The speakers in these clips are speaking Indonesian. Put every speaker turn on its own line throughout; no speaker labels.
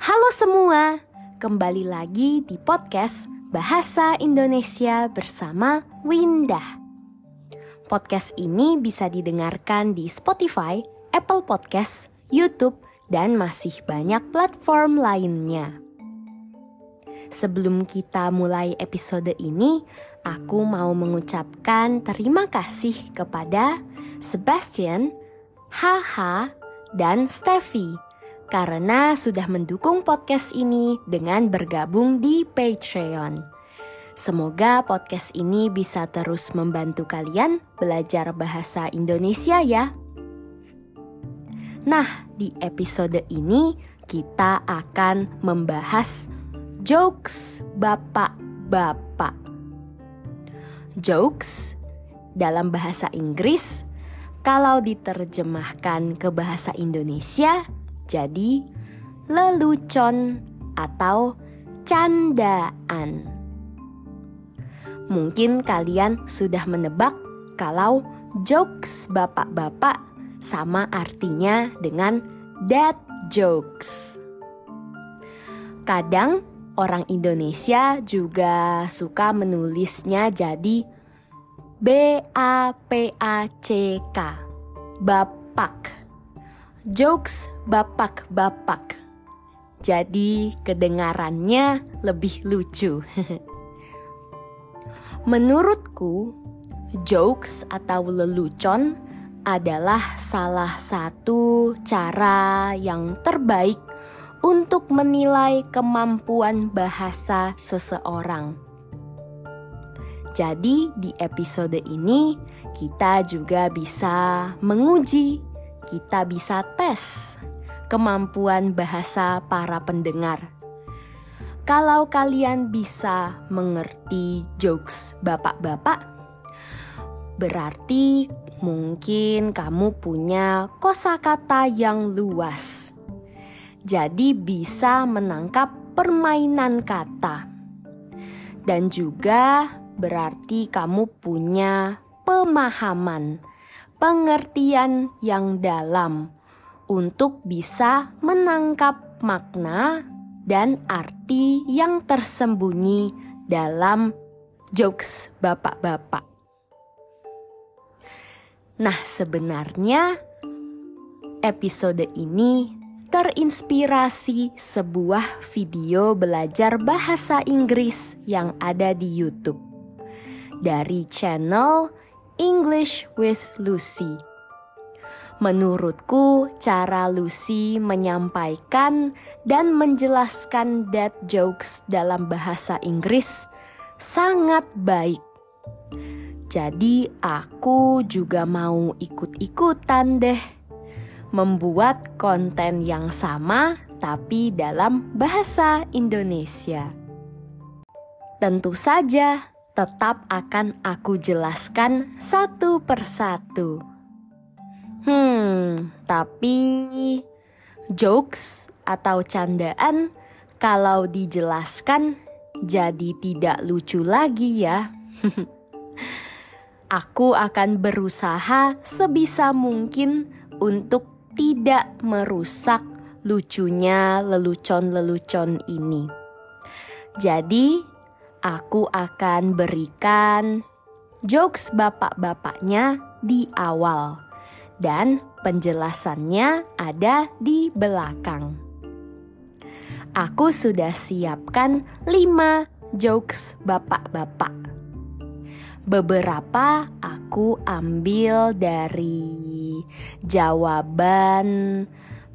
Halo semua, kembali lagi di podcast Bahasa Indonesia bersama Windah. Podcast ini bisa didengarkan di Spotify, Apple Podcast, YouTube, dan masih banyak platform lainnya. Sebelum kita mulai episode ini, aku mau mengucapkan terima kasih kepada Sebastian, Haha, dan Steffi karena sudah mendukung podcast ini dengan bergabung di Patreon. Semoga podcast ini bisa terus membantu kalian belajar bahasa Indonesia ya. Nah, di episode ini kita akan membahas jokes bapak-bapak. Jokes dalam bahasa Inggris kalau diterjemahkan ke bahasa Indonesia jadi lelucon atau candaan. Mungkin kalian sudah menebak kalau jokes bapak-bapak sama artinya dengan dad jokes. Kadang orang Indonesia juga suka menulisnya jadi B A P A C K. Bapak jokes bapak-bapak. Jadi kedengarannya lebih lucu. Menurutku, jokes atau lelucon adalah salah satu cara yang terbaik untuk menilai kemampuan bahasa seseorang. Jadi, di episode ini kita juga bisa menguji kita bisa tes kemampuan bahasa para pendengar. Kalau kalian bisa mengerti jokes bapak-bapak, berarti mungkin kamu punya kosakata yang luas. Jadi bisa menangkap permainan kata. Dan juga berarti kamu punya pemahaman pengertian yang dalam untuk bisa menangkap makna dan arti yang tersembunyi dalam jokes bapak-bapak. Nah, sebenarnya episode ini terinspirasi sebuah video belajar bahasa Inggris yang ada di YouTube dari channel English with Lucy. Menurutku, cara Lucy menyampaikan dan menjelaskan dad jokes dalam bahasa Inggris sangat baik. Jadi, aku juga mau ikut-ikutan deh membuat konten yang sama, tapi dalam bahasa Indonesia. Tentu saja, tetap akan aku jelaskan satu persatu. Hmm, tapi jokes atau candaan kalau dijelaskan jadi tidak lucu lagi ya. aku akan berusaha sebisa mungkin untuk tidak merusak lucunya lelucon-lelucon ini. Jadi, aku akan berikan jokes bapak-bapaknya di awal dan penjelasannya ada di belakang. Aku sudah siapkan 5 jokes bapak-bapak. Beberapa aku ambil dari jawaban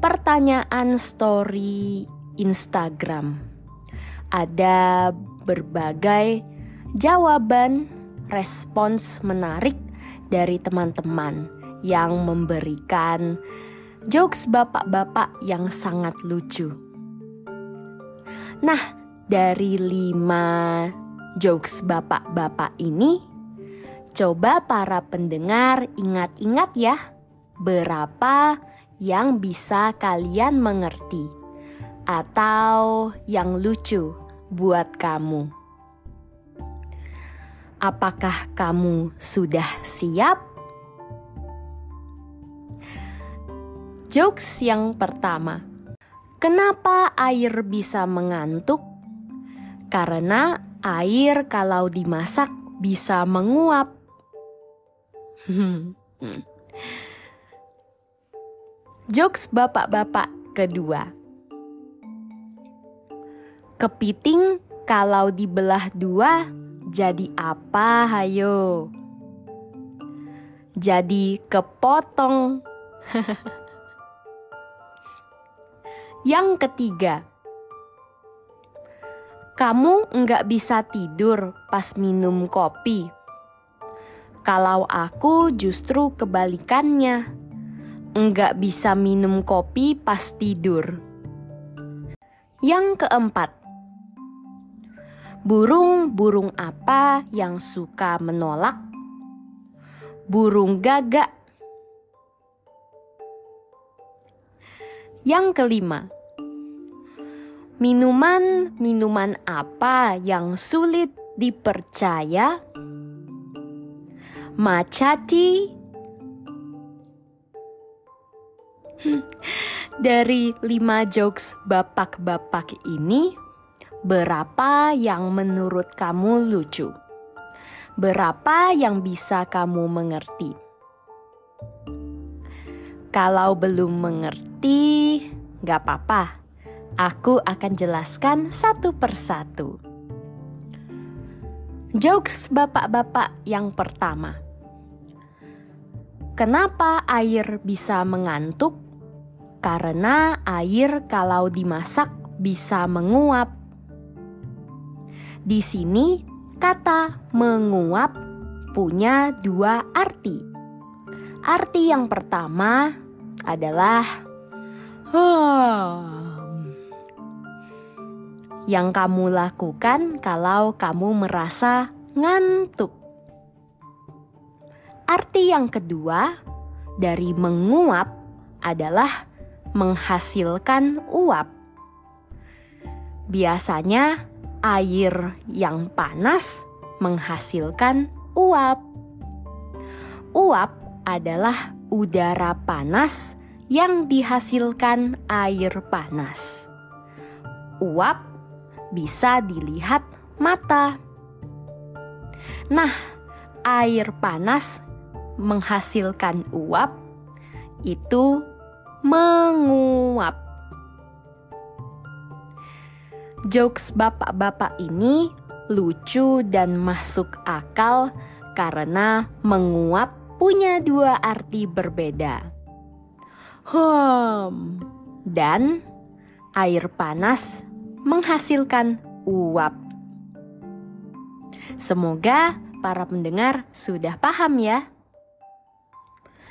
pertanyaan story Instagram. Ada berbagai jawaban respons menarik dari teman-teman yang memberikan jokes bapak-bapak yang sangat lucu. Nah, dari lima jokes bapak-bapak ini, coba para pendengar ingat-ingat ya, berapa yang bisa kalian mengerti atau yang lucu buat kamu. Apakah kamu sudah siap? Jokes yang pertama. Kenapa air bisa mengantuk? Karena air kalau dimasak bisa menguap. Jokes bapak-bapak kedua. Kepiting kalau dibelah dua jadi apa hayo? Jadi kepotong. Yang ketiga, kamu nggak bisa tidur pas minum kopi. Kalau aku justru kebalikannya, nggak bisa minum kopi pas tidur. Yang keempat, burung-burung apa yang suka menolak? Burung gagak. Yang kelima, Minuman-minuman apa yang sulit dipercaya? Macati Dari lima jokes bapak-bapak ini, berapa yang menurut kamu lucu? Berapa yang bisa kamu mengerti? Kalau belum mengerti, gak apa-apa Aku akan jelaskan satu persatu. Jokes bapak-bapak yang pertama. Kenapa air bisa mengantuk? Karena air kalau dimasak bisa menguap. Di sini kata menguap punya dua arti. Arti yang pertama adalah huh, yang kamu lakukan kalau kamu merasa ngantuk. Arti yang kedua dari menguap adalah menghasilkan uap. Biasanya, air yang panas menghasilkan uap. Uap adalah udara panas yang dihasilkan air panas. Uap bisa dilihat mata. Nah, air panas menghasilkan uap itu menguap. Jokes bapak-bapak ini lucu dan masuk akal karena menguap punya dua arti berbeda. Hmm, dan air panas menghasilkan uap. Semoga para pendengar sudah paham ya.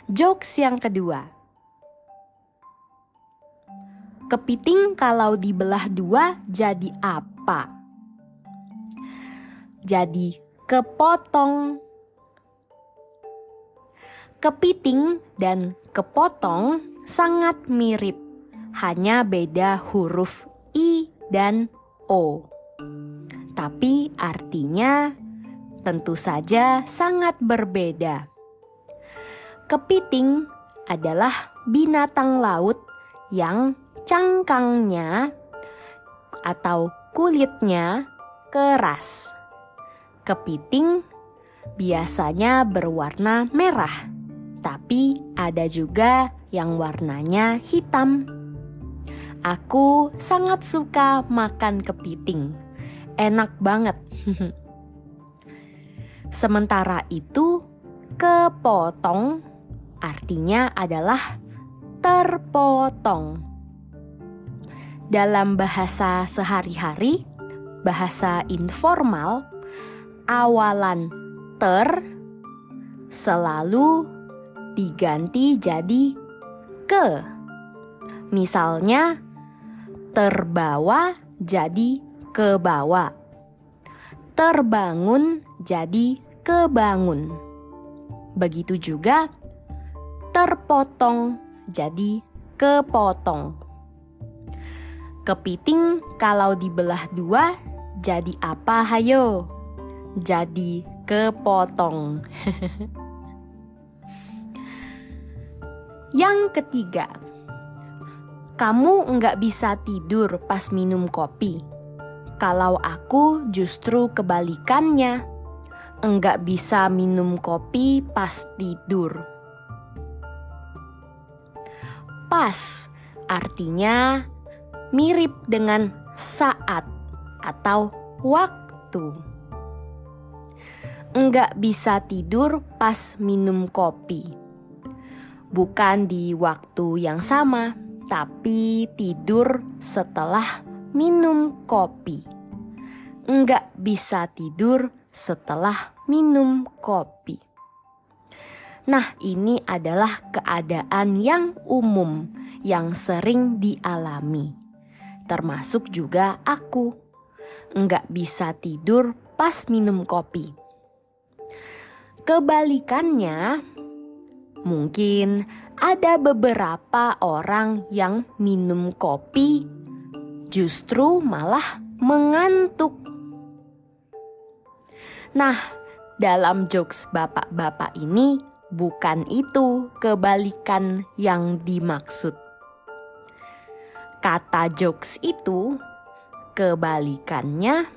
Jokes yang kedua. Kepiting kalau dibelah dua jadi apa? Jadi kepotong. Kepiting dan kepotong sangat mirip, hanya beda huruf i dan O. Tapi artinya tentu saja sangat berbeda. Kepiting adalah binatang laut yang cangkangnya atau kulitnya keras. Kepiting biasanya berwarna merah, tapi ada juga yang warnanya hitam. Aku sangat suka makan kepiting. Enak banget. Sementara itu, kepotong artinya adalah terpotong. Dalam bahasa sehari-hari, bahasa informal, awalan ter selalu diganti jadi ke. Misalnya, terbawa jadi kebawa. Terbangun jadi kebangun. Begitu juga terpotong jadi kepotong. Kepiting kalau dibelah dua jadi apa hayo? Jadi kepotong. Yang ketiga, Kamu nggak bisa tidur pas minum kopi. Kalau aku justru kebalikannya, enggak bisa minum kopi pas tidur. Pas artinya mirip dengan saat atau waktu. Enggak bisa tidur pas minum kopi. Bukan di waktu yang sama tapi tidur setelah minum kopi. Enggak bisa tidur setelah minum kopi. Nah, ini adalah keadaan yang umum yang sering dialami, termasuk juga aku. Enggak bisa tidur pas minum kopi. Kebalikannya, mungkin ada beberapa orang yang minum kopi justru malah mengantuk. Nah, dalam jokes bapak-bapak ini bukan itu kebalikan yang dimaksud. Kata jokes itu kebalikannya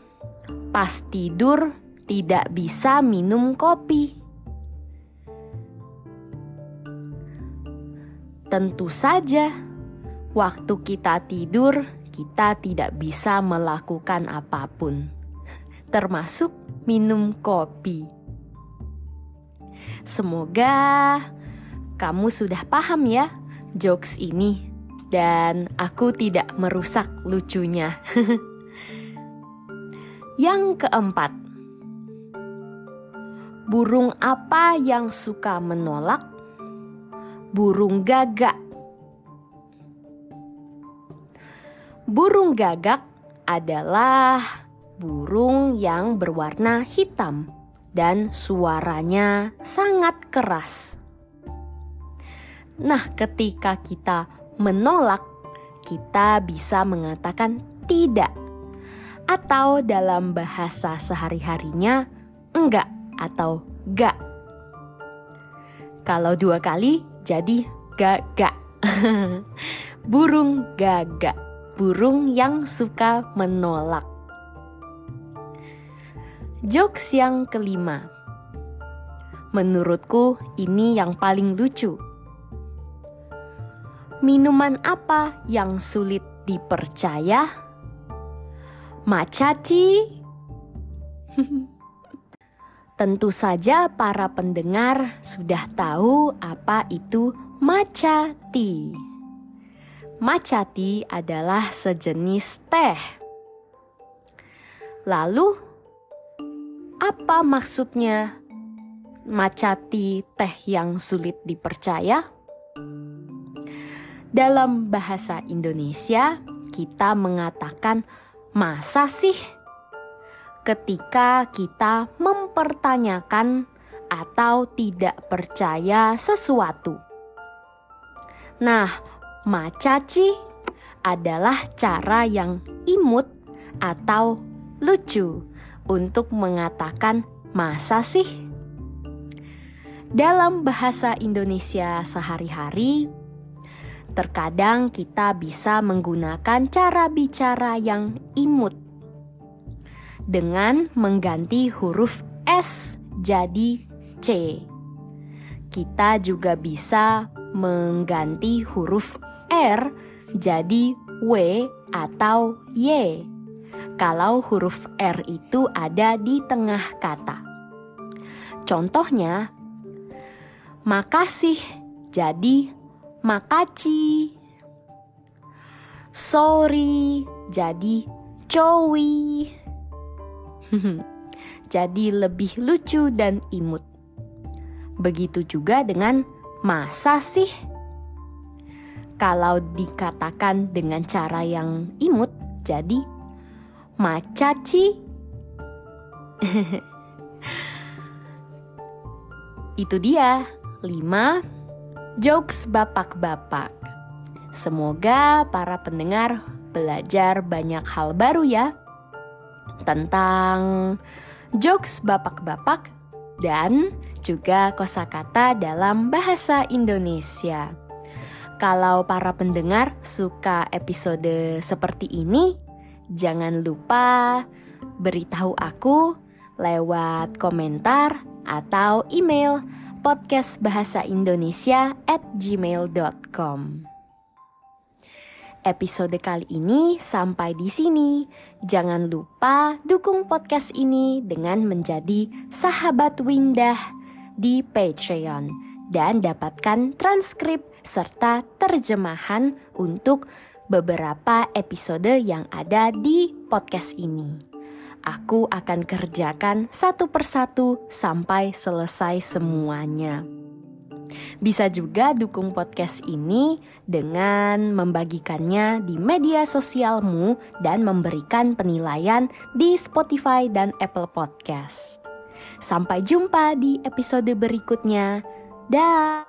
pas tidur tidak bisa minum kopi. Tentu saja, waktu kita tidur, kita tidak bisa melakukan apa pun, termasuk minum kopi. Semoga kamu sudah paham ya jokes ini, dan aku tidak merusak lucunya. Yang keempat, burung apa yang suka menolak? burung gagak. Burung gagak adalah burung yang berwarna hitam dan suaranya sangat keras. Nah, ketika kita menolak, kita bisa mengatakan tidak, atau dalam bahasa sehari-harinya enggak atau gak. Kalau dua kali jadi gagak. burung gagak, burung yang suka menolak. Jokes yang kelima. Menurutku ini yang paling lucu. Minuman apa yang sulit dipercaya? Macaci. Tentu saja para pendengar sudah tahu apa itu matcha tea. Matcha tea adalah sejenis teh. Lalu, apa maksudnya matcha tea teh yang sulit dipercaya? Dalam bahasa Indonesia, kita mengatakan masa sih ketika kita mempertanyakan atau tidak percaya sesuatu. Nah, macaci adalah cara yang imut atau lucu untuk mengatakan masa sih. Dalam bahasa Indonesia sehari-hari, terkadang kita bisa menggunakan cara bicara yang imut dengan mengganti huruf S jadi C. Kita juga bisa mengganti huruf R jadi W atau Y. Kalau huruf R itu ada di tengah kata. Contohnya, makasih jadi makaci. Sorry jadi cowi. Jadi lebih lucu dan imut. Begitu juga dengan masa sih? Kalau dikatakan dengan cara yang imut, jadi macaci. Itu dia 5 jokes bapak-bapak. Semoga para pendengar belajar banyak hal baru ya tentang jokes bapak-bapak dan juga kosakata dalam bahasa Indonesia. Kalau para pendengar suka episode seperti ini, jangan lupa beritahu aku lewat komentar atau email podcastbahasaindonesia at gmail.com. Episode kali ini sampai di sini. Jangan lupa dukung podcast ini dengan menjadi sahabat Windah di Patreon dan dapatkan transkrip serta terjemahan untuk beberapa episode yang ada di podcast ini. Aku akan kerjakan satu persatu sampai selesai semuanya. Bisa juga dukung podcast ini dengan membagikannya di media sosialmu dan memberikan penilaian di Spotify dan Apple Podcast. Sampai jumpa di episode berikutnya. Dah.